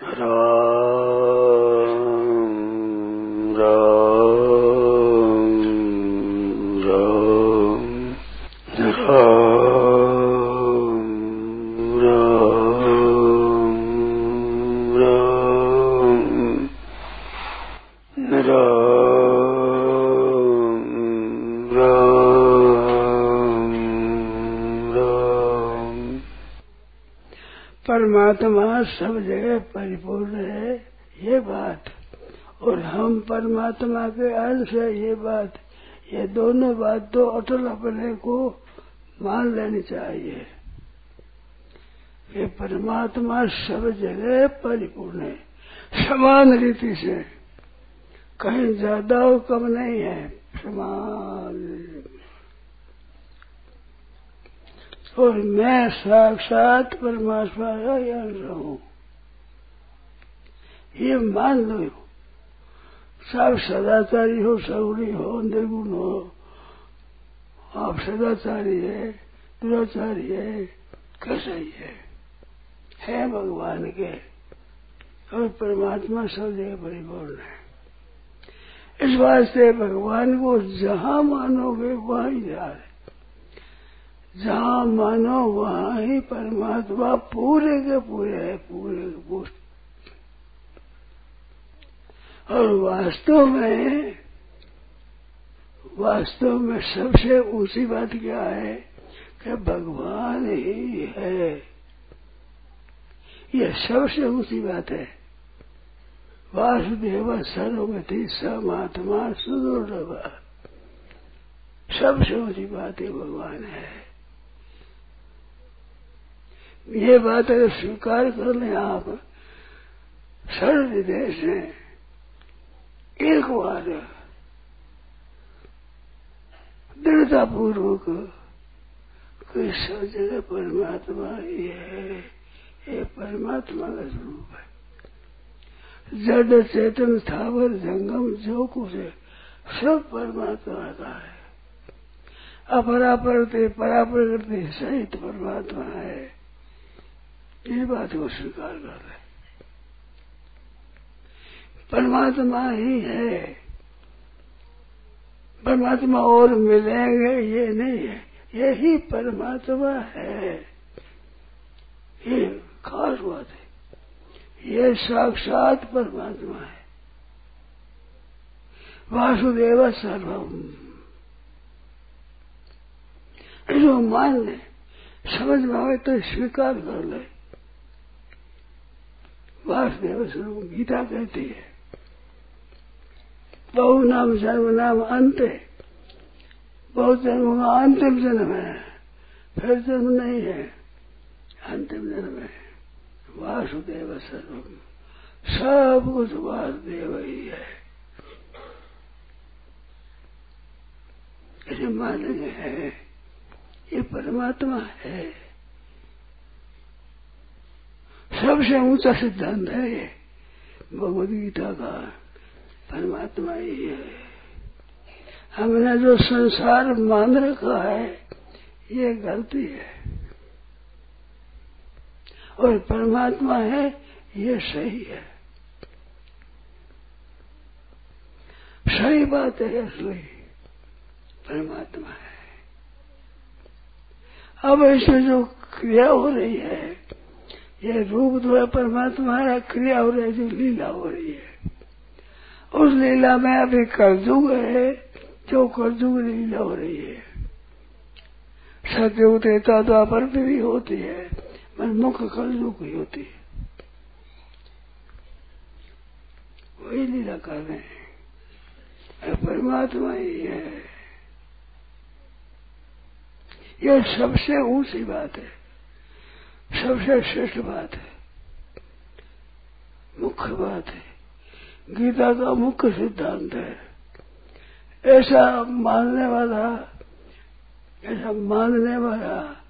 pero परमात्मा सब जगह परिपूर्ण है, ये बात। और हम परमात्मा के अंश है ये बात, ये दोनों बात तो अटल अपने को मान लेनी चाहिए। ये परमात्मा सब जगह परिपूर्ण है, समान रीति से। कहीं ज़्यादा और कम नहीं है, समान। और मैं साक्षात परमात्मा का अंश हूँ। ये मान लो। सब सदाचारी हो सगुणी हो, निर्गुण हो। आप सदाचारी है, दुराचारी है कैसा ही। है है भगवान के। और परमात्मा सब जगह परिपूर्ण है। इस वास्ते भगवान को जहाँ मानोगे, वहाँ ही जा रहे जहाँ मानो वहाँ ही परमात्मा पूरे के पूरे है, पूरे के पूरे। और वास्तव में वास्तव में सबसे ऊँची बात क्या है कि भगवान ही है। यह सबसे ऊँची बात है। वासुदेव सर्वगति समात्मा सुदुर्लभ सबसे ऊँची बात ही भगवान है। ये बात अगर स्वीकार कर लें आप, सर्व हृदय से एक बार दृढ़ता पूर्वक कोई सब जगह परमात्मा ही है, ये परमात्मा का स्वरूप है। जड़, चेतन थावर जंगम, जो कुछ है, सब परमात्मा का है। अपराप्रति, पराप्रकृति सहित परमात्मा है। ये बात को स्वीकार कर रहे परमात्मा ही है। परमात्मा और मिलेंगे ये नहीं है। यही परमात्मा है। ये खास बात है। ये साक्षात परमात्मा है। वासुदेव सर्वम। जो मान ले समझ में आए तो स्वीकार कर ले। वासुदेव स्वरूप गीता कहती है। बहु नाम जन्म नाम अंत है। बहुत जन्म का अंतिम जन्म है। फिर जन्म नहीं है। अंतिम जन्म है। वासुदेव सर्वम। सब कुछ वासुदेव ही है। इसे मानेंगे है। ये परमात्मा है। सबसे ऊँचा सिद्धांत है ये। भगवद गीता का। परमात्मा ही है। हमने जो संसार मान रखा है, ये गलती है। और परमात्मा है, ये सही है। सही बात है असली परमात्मा है। अब ऐसे जो क्रिया हो रही है ये रूप है, परमात्मा है, क्रिया हो रही है, जो लीला हो रही है। उस लीला में अभी करजुग है, जो करजुग लीला हो रही है। सत्युग देता द्वापर पर भी होती है मन मुख्य कलयुग ही होती है। वही लीला कर रहे हैं। परमात्मा ही है। यह सबसे ऊँची बात है। सबसे श्रेष्ठ बात है। मुख्य बात है। गीता का मुख्य सिद्धांत है। ऐसा मानने वाला, ऐसा मानने वाला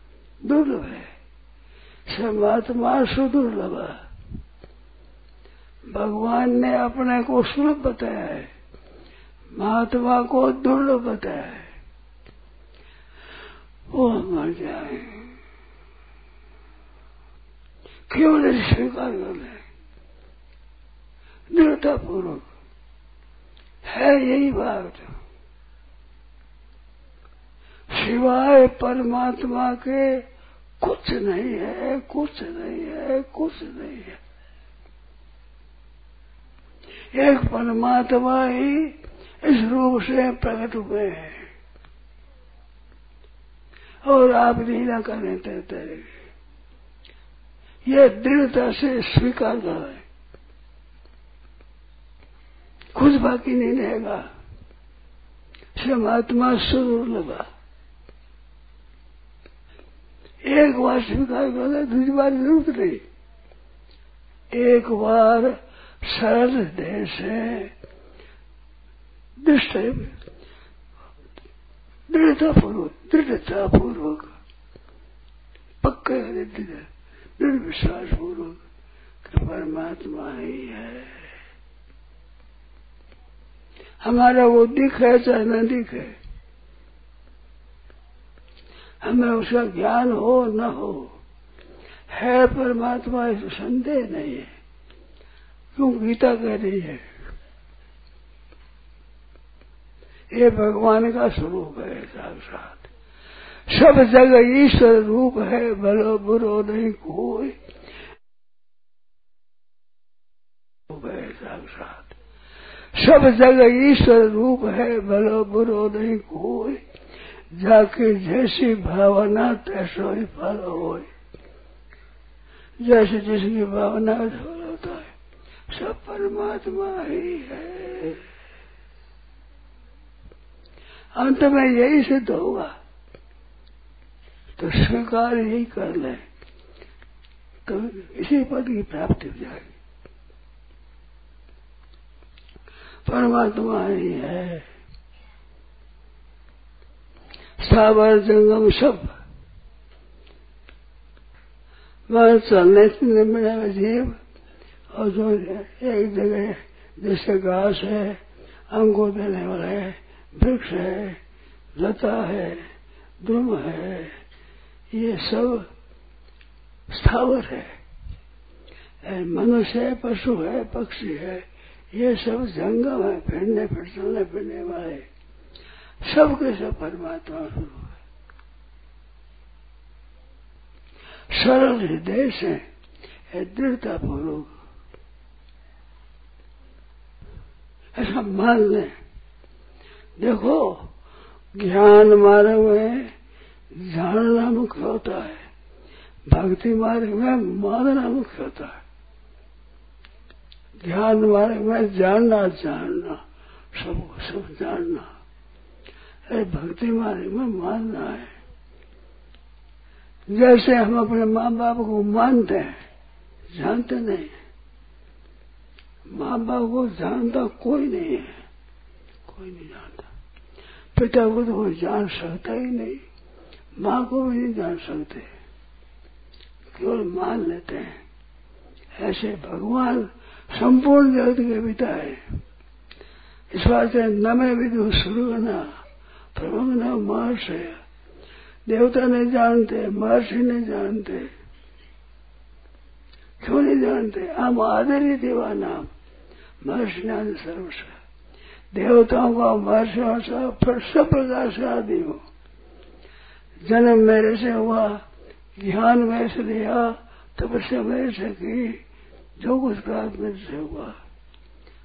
दुर्लभ है। समात्मा सुदुर्लभ भगवान ने अपने को सुलभ बताया है। महात्मा को दुर्लभ बताया है। वो मर जाए क्यों नहीं स्वीकार कर ले दृढ़ता पूर्वक है यही बात। सिवाय परमात्मा के कुछ नहीं है, कुछ नहीं है, कुछ नहीं है। एक परमात्मा ही इस रूप से प्रकट हुए हैं। और आप लीला करने देते ये दृढ़ता से स्वीकार कर रहे कुछ बाकी नहीं रहेगा। परमात्मा सुर लगा। एक बार स्वीकार कर ले दूसरी बार ज़रूरत नहीं। एक बार सरल हृदय से दृष्ट दृढ़ता पूर्वक दृढ़ता पूर्वक पक्के दृढ़ विश्वास पूर्वक परमात्मा ही है। हमारा वो दिख है चाहे न दिखे हमें उसका ज्ञान हो न हो, है परमात्मा इस संदेह नहीं है। क्यों गीता कह रही है? ये भगवान का स्वरूप है साक्षात। सब जगह ईश्वर रूप है, भलो बुरो नहीं, कोई। साक्षात सब जगह ईश्वर रूप है, भलो बुरो नहीं, कोई। जाके जैसी भावना तैसो ही फल हो जैसे जिसकी भावना फल होता है, सब परमात्मा ही है। अंत में यही सिद्ध होगा। तो स्वीकार यही कर ले तो इसी पद की प्राप्ति हो जाएगी परमात्मा ही है। सावर जंगम सब। वह चलने से जीव। और जो एक जगह जैसे घास है अंगो देने वाला है, वृक्ष है, लता है, द्रुम है। ये सब स्थावर है। मनुष्य है, पशु है, पक्षी है, ये सब जंगम है, फिरने फिर चलने फिरने वाले। सब के सब परमात्मा स्वरूप है। सरल हृदय से दृढ़ता पूर्वक ऐसा मान लें। देखो, ज्ञान मार्ग में जानना मुख्य होता है। भक्ति मार्ग में मानना मुख्य होता है। ज्ञान मार्ग में जानना जानना, सब सब जानना। अरे भक्ति मार्ग में मानना है। जैसे हम अपने माँ बाप को मानते हैं, जानते नहीं माँ बाप को जानता कोई नहीं है। कोई नहीं जानता। पिता को तो कोई जान सकता ही नहीं। माँ को भी नहीं जान सकते। केवल मान लेते हैं। ऐसे भगवान संपूर्ण जगत के पिता है। इस बात से न मैं विदु न महर्षि देवता नहीं जानते, महर्षि नहीं जानते। क्यों नहीं जानते? हम आदरी देवा नाम महर्षि सर्वस्व। देवताओं का फिर सब प्रकार से आदि हो। जन्म मेरे से हुआ, ज्ञान मेरे से लिया, तपस्या मेरे से की, जो कुछ प्राप्त मेरे से हुआ।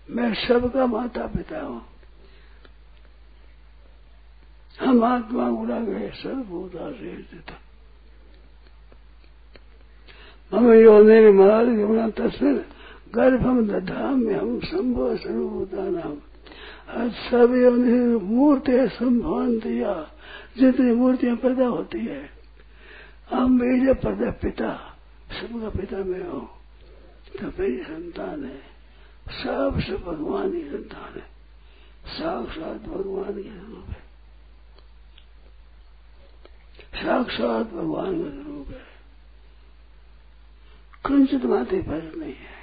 मैं सबका माता पिता हूँ। हम आत्मा उड़ा गए सर्वभूता से मम योनि महाराज यमुना तस्वीर गर्भम दधाम में हम संभव सर्वभूता नाम योनि मूर्ति संभान दिया। जितनी मूर्तियाँ पैदा होती है। अब बीज पर्दा पिता, सबका पिता में हो। तो मेरी संतान है। सबसे भगवान की संतान है। साक्षात भगवान के स्वरूप है। साक्षात भगवान का स्वरूप है। कुंचित माते पर नहीं है।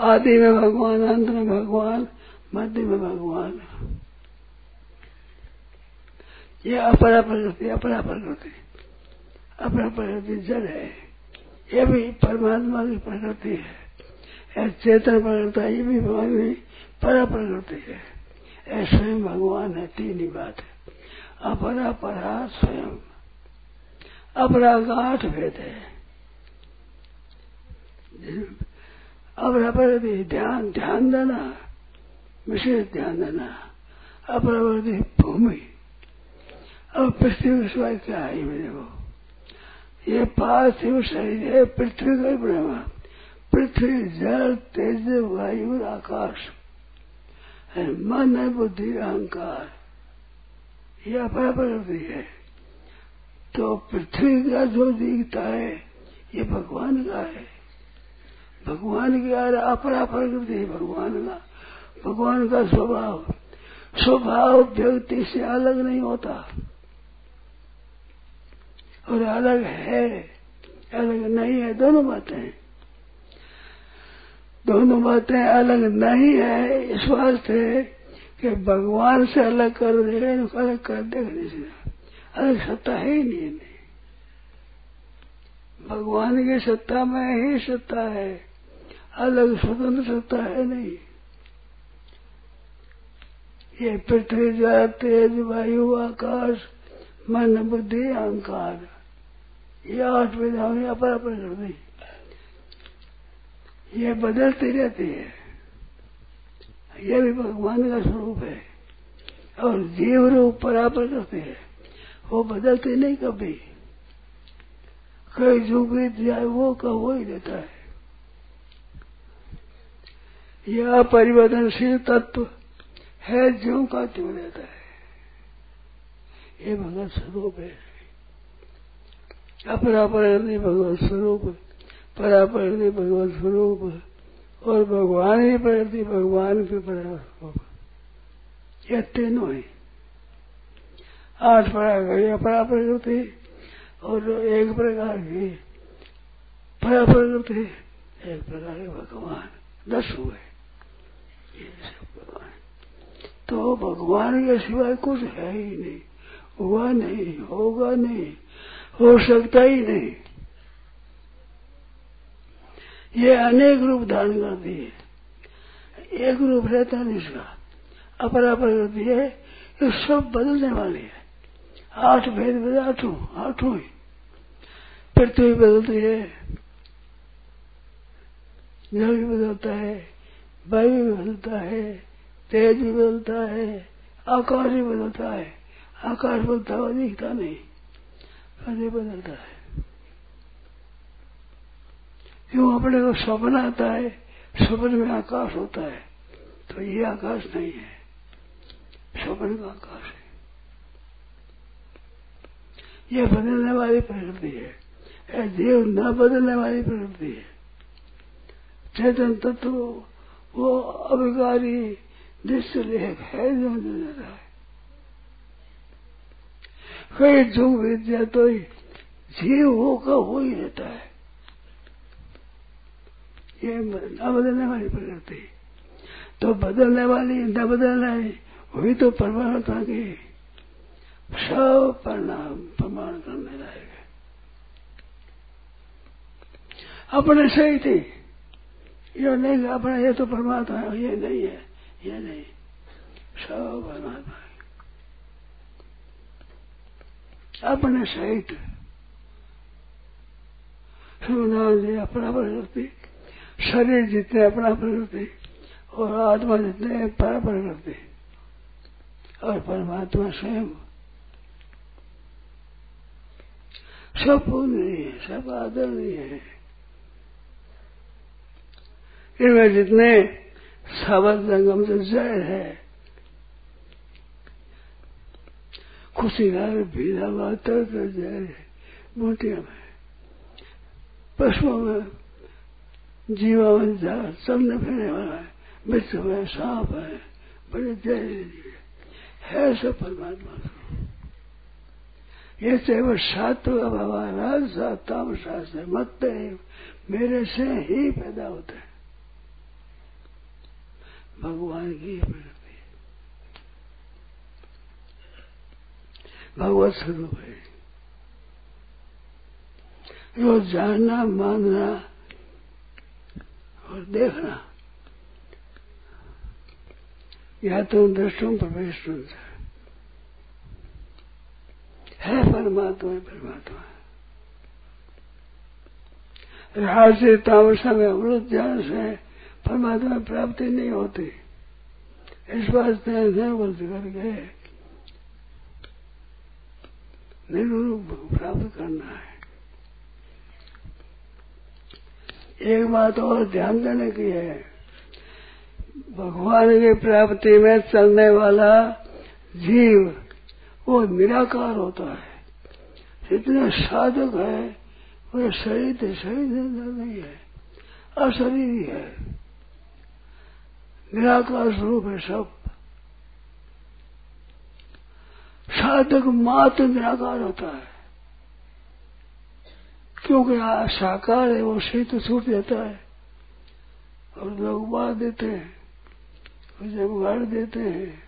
आदि में भगवान, अंत में भगवान, मध्य में भगवान। ये अपरा प्रकृति अपरा प्रकृति अपरा प्रकृति जल है। ये भी परमात्मा की प्रकृति है। चेतन प्रकृति ये भी की परा प्रकृति है। ऐसे स्वयं भगवान है, तीन ही बात है। अपरा परा स्वयं। अपरा का आठ भेद है। अपरा प्रकृति ध्यान ध्यान देना, विशेष ध्यान देना। अपरावर्ती भूमि। अब पृथ्वी विश्वास क्या है मेरे को ये पार्थिव शरीर है, पृथ्वी का ही ब्रह्म। पृथ्वी, जल, तेज, वायु, आकाश। है, मन है, बुद्धि, अहंकार। यह अपरा प्रकृति है। तो पृथ्वी का जो दिखता है, ये भगवान का है। भगवान की अपरा प्रकृति है, भगवान का। भगवान का स्वभाव। स्वभाव व्यक्ति से अलग नहीं होता। और अलग है। अलग नहीं है दोनों बातें दोनों बातें अलग नहीं है इस वास्ते कि भगवान से अलग कर देगा अलग कर देगा नहीं अलग सत्ता है ही नहीं, नहीं भगवान की सत्ता में ही सत्ता है। अलग स्वतंत्र सत्ता है नहीं। ये पृथ्वी जल तेज वायु आकाश मन बुद्धि अहंकार। ये आठ विधाओं ने अपर अपर दी ये बदलती रहती है। ये भी भगवान का स्वरूप है। और जीव रूप बराबर करते हैं। वो बदलते नहीं कभी। कई जो बीत जाए वो का हो ही रहता है। यह परिवर्तनशील तत्व है जो का त्यों रहता है। ये भगवत स्वरूप है। अपरा प्रकृति भगवत स्वरूप परा प्रकृति भगवत स्वरूप और भगवान ही प्रकृति भगवान के स्वरूप यह तीनों है। आठ प्रकार की अपरा प्रकृति और एक प्रकार की परा प्रकृति एक प्रकार के भगवान, दस हुए। ये भगवान। तो भगवान के सिवाय कुछ है ही नहीं। हुआ नहीं, होगा नहीं। हो सकता ही नहीं। ये अनेक रूप धारण करती है। एक रूप रहता नहीं इसका अपरा प्रकृति है ये सब बदलने वाली है। आठ भेद भेद आठों आठों ही। पृथ्वी बदलती है। जल भी बदलता है, वायु भी बदलता है, तेज भी बदलता है, आकाश भी बदलता है। आकाश बदलता हुआ दिखता नहीं। कभी बदलता है। क्यों अपने को स्वप्न आता है, स्वप्न में आकाश होता है तो ये आकाश नहीं है। स्वप्न का आकाश है। यह बदलने वाली प्रकृति है। जीव न बदलने वाली प्रकृति है। चेतन तत्व, वो अभिकारी दृश्य लेख है जो नज़र है। कई जो विद्या तो जीव होगा, हो ही रहता है। ये न बदलने वाली प्रकृति तो बदलने वाली, न बदलने वाली, वही तो परमात्मा की सब परिणाम प्रमाण करने लायक अपने सही थी। ये नहीं, अपना, ये तो परमात्मा है, ये नहीं है, ये नहीं। सब परमात्मा है। अपने सहित शिवनाथ जी अपना प्रकृति शरीर जितने अपना प्रकृति और आत्मा जितने पर प्रकृति और परमात्मा स्वयं। सब पूजनीय है, सब आदरणीय है। इनमें जितने सावध जंगम से जय है भीड़ा मातर कर जाए। मोटिया में। पशुओं में जीवा में जा सब न फिरने वाला है। मित्र में सांप है, बड़े जय है। सब परमात्मा ये चाहे वो सात्व भगवान साताम शास्त्र मत मेरे से ही पैदा होते हैं। भगवान की भगवत स्वरूप है जो जानना मानना और देखना। या तो दृष्टों प्रवेश है। परमात्मा है परमात्मा। राज से, तामसा में अमृत ज्ञान से परमात्मा प्राप्ति नहीं होती। इस वास्ते निर्वृत करके निर्रूप प्राप्त करना है। एक बात और ध्यान देने की है। भगवान की प्राप्ति में चलने वाला जीव, वो निराकार होता है। जितने साधक है, वो शरीर शरीर नहीं है, अशरीरी है। निराकार स्वरूप है सब। साधक मात्र निराकार होता है, क्योंकि साकार है, वो शरीर तो छूट जाता है। और लोग बात देते हैं, और जब गाड़ देते हैं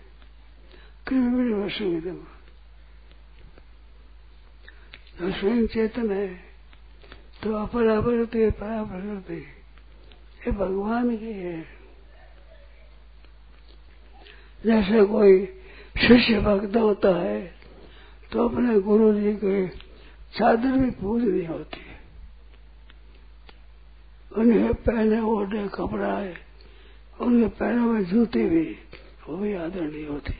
कृमि वर्षों में तो स्वयं चेतन है तो अपर अपर परा प्रकृति ये भगवान की है। जैसे कोई शिष्य भक्त होता है तो अपने गुरु जी के चादर भी पूजनी होती है। उन्हें पहले ओढ़े कपड़ा है उनके पैरों में जूते भी वो भी आदर नहीं होती।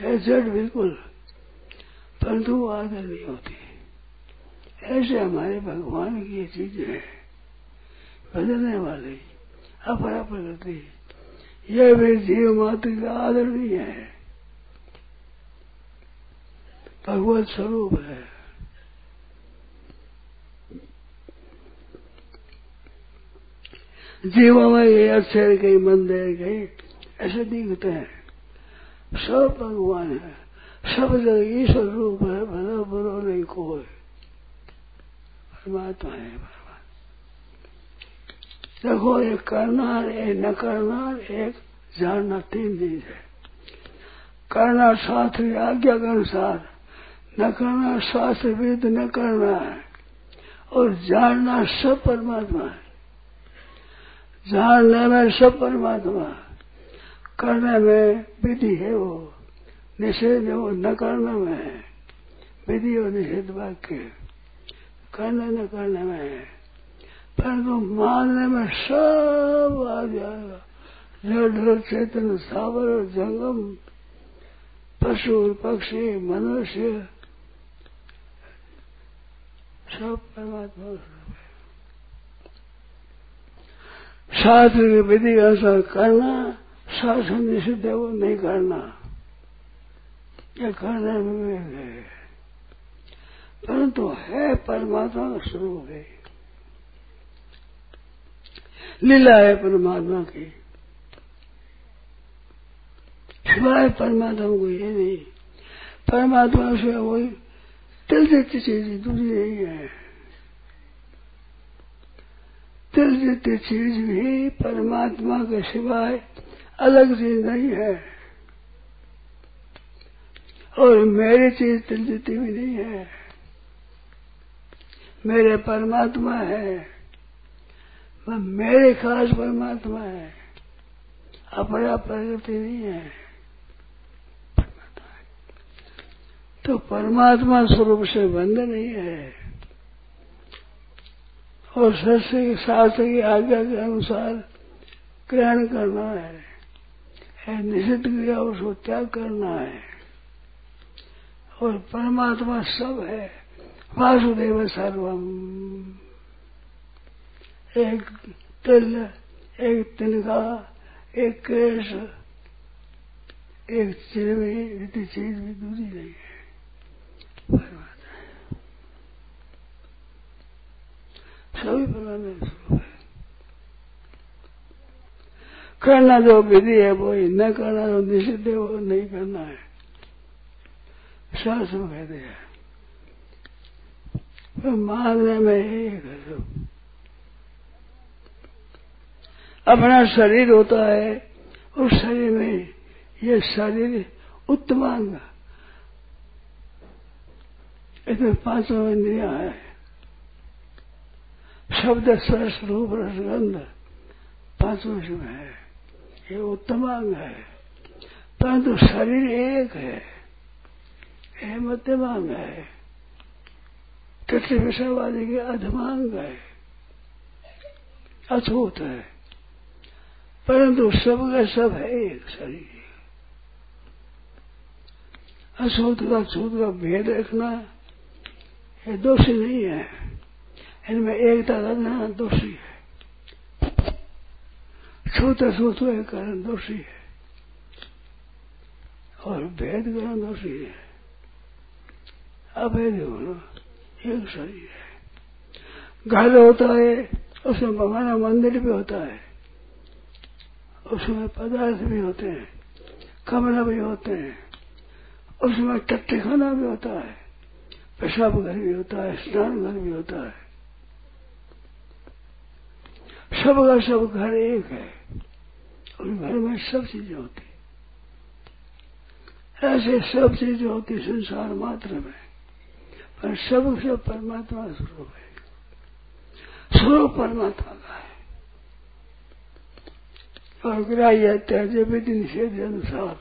है बिल्कुल परंतु वो आदर नहीं होती। ऐसे हमारे भगवान की चीज़ें हैं, बदलने वाले अपरा प्रकृति यह भी जीव मात्र का आदर नहीं है। भगवत स्वरूप है। जीवों में ये अक्षर कहीं मंदिर कहीं ऐसे दिखते हैं। सब भगवान है। सब जगह ईश्वर रूप है, भला बुरो नहीं कोई। परमात्मा है। देखो एक करना एक न करना एक जानना तीन चीज़ है। करना शास्त्र आज्ञा के अनुसार, न करना शास्त्र विद न करना है और जानना सब परमात्मा है। जानने में सब परमात्मा, करने में विधि है वो, निषेध है वो, न करने में है। विधि और निषेध वाक्य, करने न करने में है। परंतु मानने में सब आ जाएगा। जड़ चेतन सावर जंगम, पशु पक्षी, मनुष्य, सब परमात्मा शास्त्र की विधि के अनुसार करना, शासन निषिद्ध है, वो नहीं करना। यह करने में है। परंतु है परमात्मा का स्वरूप है। लीला है परमात्मा की। सिवाय परमात्मा को, ये नहीं। परमात्मा से वही तिल जैसी चीज़ दूरी नहीं है। तिल जैसी चीज़ भी परमात्मा के सिवाय अलग चीज़ नहीं है। और मेरी चीज़ तिल जैसी भी नहीं है। मेरे परमात्मा है। वह मेरे खास परमात्मा है। अपना प्रकृति नहीं है। तो परमात्मा स्वरूप से बंध नहीं है। और सस्य के शास्त्र की आज्ञा के अनुसार ग्रहण करना है, निषिद्ध क्रिया उसको त्याग करना है। और परमात्मा सब है। वासुदेव सर्वम। एक तिल, एक तिनका एक केश, एक इतनी चीज़ भी दूरी नहीं है। सभी है। करना जो विधि है वो ही न करना जो निषिद्ध है, वो नहीं करना है। शास्त्र कहते हैं मानने में एक है सब अपना शरीर होता है, उस शरीर में ये शरीर उत्तमांग इसमें पाँचों इंद्रिया है। शब्द स्पर्श रूप, रसगंध पाँचों में है। ये उत्तम अंग है। परंतु शरीर एक है। यह मध्यमांग है। तथ्य विषयवादी के अधमांग है। अछूत है। परंतु सब का सब है एक शरीर। अछूत का छूत का भेद रखना ये दोषी नहीं है। इनमें एकता करना दोषी है। छूत अछूत के कारण दोषी है। और भेद करना दोषी है। अभेद होना एक शरीर है। घर होता है, उसमें भगवान मंदिर भी होता है। उसमें पदार्थ भी होते हैं कमरा भी होते हैं, उसमें टट्टी खाना भी होता है, पेशाब घर भी होता है, स्नान घर भी होता है। सब का सब घर एक है और घर में सब चीज़ें होती ऐसे सब चीज़ें होती संसार मात्र में, पर सब सब परमात्मा स्वरूप है। स्वरूप परमात्मा का है। और ग्राह्य त्याज्य विधि निषेध अनुसार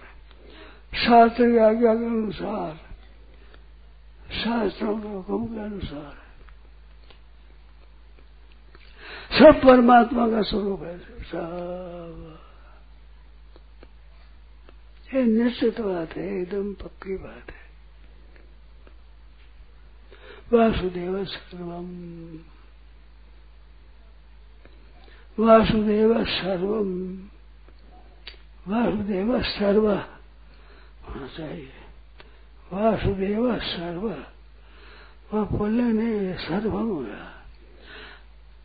शास्त्र की आज्ञा के अनुसार शास्त्रों के हुक्म के अनुसार सब परमात्मा का स्वरूप है। सब। ये निश्चित बात है, एकदम पक्की बात है। वासुदेव सर्वम। वासुदेव सर्वम वासुदेव सर्व। होना चाहिए वासुदेव सर्व। वह पुल्य नहीं सर्वम हो गया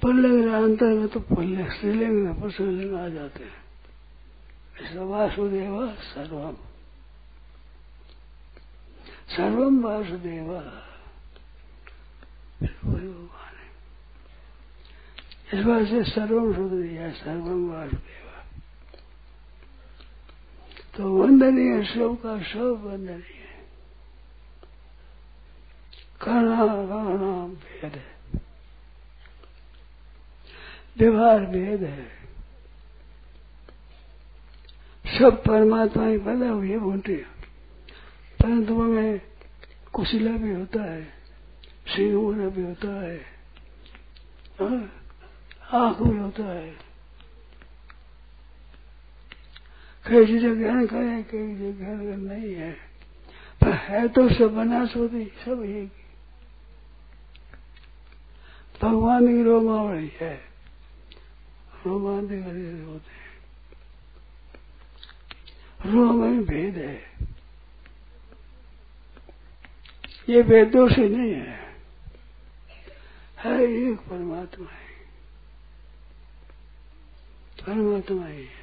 पुल्लिंग अंतर में तो पुल्य स्त्रीलिंग में पुष्लिंग आ जाते। हैं इसलिए वासुदेव सर्वम सर्वम वासुदेव। इस बात से सर्वम शुद्ध दिया सर्वम वासुदेव तो वंदनीय सब का सब वंदनीय कहना कहना भेद है व्यवहार भेद है सब परमात्मा ही पैदा हुई बूटे परंतु में कुशिला भी होता है सिंह भी होता है। आँख होता है? कई चीज़ें ग्रहण करें कई चीज़ें ग्रहण नहीं है, पर है तो सब बना सोती सब एक भगवान की रोमावड़ी है रोमांतिक होते हैं। रोम भेद है। ये वेदों से नहीं है। है एक परमात्मा है। ही है।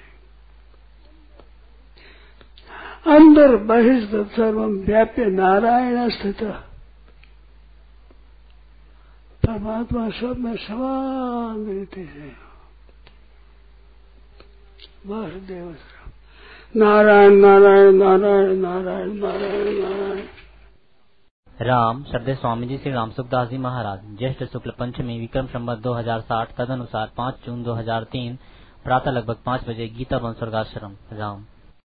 अंदर बहिष्ठ सर्व व्याप्य नारायण स्थित। परमात्मा सब में समान रीति से वासुदेव नारायण नारायण नारायण नारायण नारायण नारायण। राम, श्रद्धे स्वामी जी श्री राम सुखदास जी महाराज। ज्येष्ठ शुक्ल पंचमी, विक्रम संबत 2060 तदनुसार 5 जून 2003 प्रातः लगभग पाँच बजे गीता बन स्वर्गाश्रम राम।